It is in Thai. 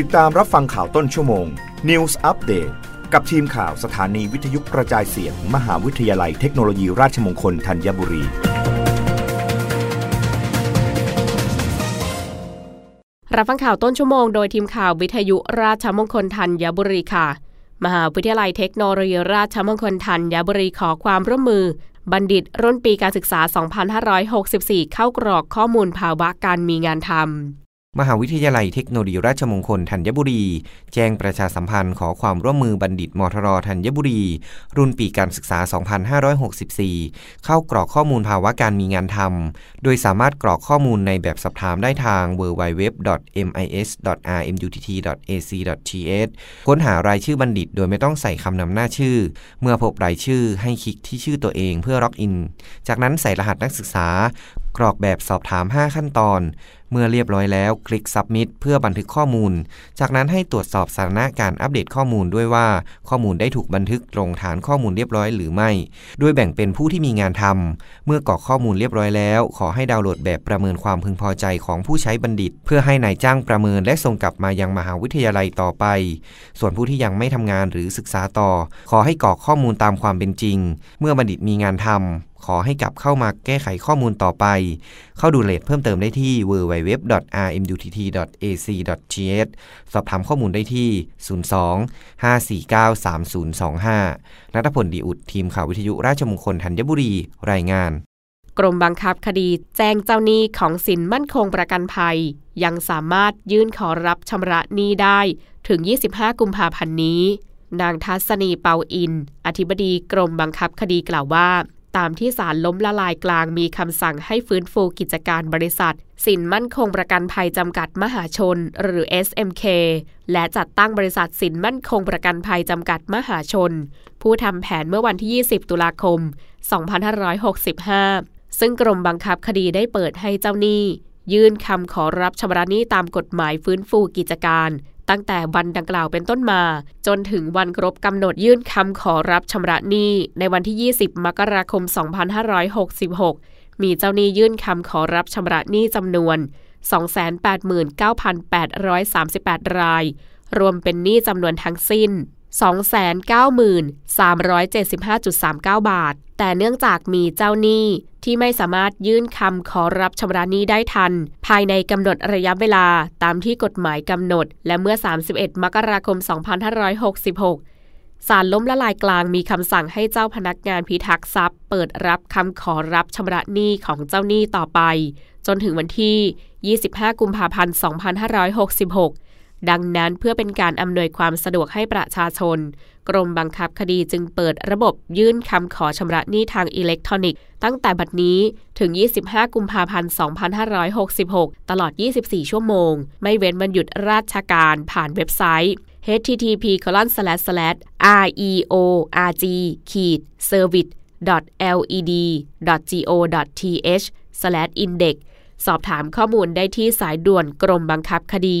ติดตามรับฟังข่าวต้นชั่วโมง News Update กับทีมข่าวสถานีวิทยุกระจายเสียง มหาวิทยาลัยเทคโนโลยีราชมงคลธัญบุรี รับฟังข่าวต้นชั่วโมงโดยทีมข่าววิทยุราชมงคลธัญบุรีค่ะ มหาวิทยาลัยเทคโนโลยีราชมงคลธัญบุรีขอความร่วมมือ บัณฑิตรุ่นปีการศึกษา 2564 เข้ากรอกข้อมูลภาวะการมีงานทำ มหาวิทยาลัยเทคโนโลยีราชมงคลธัญบุรี แจ้งประชาสัมพันธ์ขอความร่วมมือบัณฑิตมทรธัญบุรี รุ่นปีการศึกษา 2564 เข้ากรอกข้อมูลภาวะการมีงานทำ โดยสามารถกรอกข้อมูลในแบบสอบถามได้ทาง www.mis.rmutt.ac.th ค้นหารายชื่อบัณฑิต โดยไม่ต้องใส่คำนำหน้าชื่อ เมื่อพบรายชื่อให้คลิกที่ชื่อตัวเองเพื่อล็อกอิน จากนั้นใส่รหัสนักศึกษา กรอกแบบสอบถาม 5 ขั้นตอน เมื่อเรียบร้อยแล้วคลิก Submit เพื่อบันทึกข้อมูล จากนั้นให้ตรวจสอบสถานะการอัปเดตข้อมูลด้วยว่าข้อมูลได้ถูกบันทึกตรงฐานข้อมูลเรียบร้อยหรือไม่ โดยแบ่งเป็นผู้ที่มีงานทำเมื่อกรอกข้อมูลเรียบร้อยแล้ว ขอให้ดาวน์โหลดแบบประเมินความพึงพอใจของผู้ใช้บัณฑิต เพื่อให้นายจ้างประเมินและส่งกลับมายังมหาวิทยาลัยต่อไป ส่วนผู้ที่ยังไม่ทำงานหรือศึกษาต่อ ขอให้กรอกข้อมูลตามความเป็นจริง เมื่อบัณฑิตมีงานทำ ขอให้กลับเข้ามาแก้ไขข้อมูลต่อไป เข้าดูเลทเพิ่มเติมได้ที่ www.rmutt.ac.th สอบถามข้อมูลได้ที่ 02 549 3025 นัทพลดีอุดทีมข่าววิทยุราชมงคลธัญบุรี รายงาน กรมบังคับคดีแจ้งเจ้าหนี้ของสินมั่นคงประกันภัย ยังสามารถยื่นขอรับชำระหนี้ได้ถึง 25 กุมภาพันธ์นี้นางทัศนีเปาอิน อธิบดีกรมบังคับคดีกล่าวว่า ตามที่ศาลล้มละลายกลางมีคำสั่งให้ฟื้นฟูกิจการบริษัท สินมั่นคงประกันภัยจำกัดมหาชน หรือ SMK และจัดตั้งบริษัทสินมั่นคงประกันภัยจำกัดมหาชน ผู้ทำแผนเมื่อวันที่ 20 ตุลาคม 2565 ซึ่งกรมบังคับคดีได้เปิดให้เจ้าหนี้ ยื่นคำขอรับชำระหนี้ตามกฎหมายฟื้นฟูกิจการ ตั้งแต่วันดังกล่าวเป็นต้นมา จนถึงวันครบกำหนดยื่นคำขอรับชำระหนี้ในวันที่ 20 มกราคม 2566 มีเจ้าหนี้ยื่นคำขอรับชำระหนี้จำนวน 289,838 ราย รวมเป็นหนี้จำนวนทั้งสิ้น 293,375.39 บาท แต่เนื่องจากมีเจ้าหนี้ ที่ไม่สามารถยื่นคำขอรับชำระหนี้ได้ทัน ภายในกำหนดระยะเวลาตามที่กฎหมายกำหนด และเมื่อ 31 มกราคม 2566 ศาลล้มละลายกลางมีคำสั่งให้เจ้าพนักงานพิทักษ์ทรัพย์ เปิดรับคำขอรับชำระหนี้ของเจ้าหนี้ต่อไป จนถึงวันที่ 25 กุมภาพันธ์ 2566 ดังนั้นเพื่อเป็นการอำนวยความสะดวกให้ประชาชน กรมบังคับคดีจึงเปิดระบบยื่นคำขอชำระหนี้ทางอิเล็กทรอนิกส์ ตั้งแต่บัดนี้ถึง 25 กุมภาพันธ์ 2566 ตลอด 24 ชั่วโมง ไม่เว้นวันหยุดราชการผ่านเว็บไซต์ http reorg service led.go.th index สอบถามข้อมูลได้ที่สายด่วนกรมบังคับคดี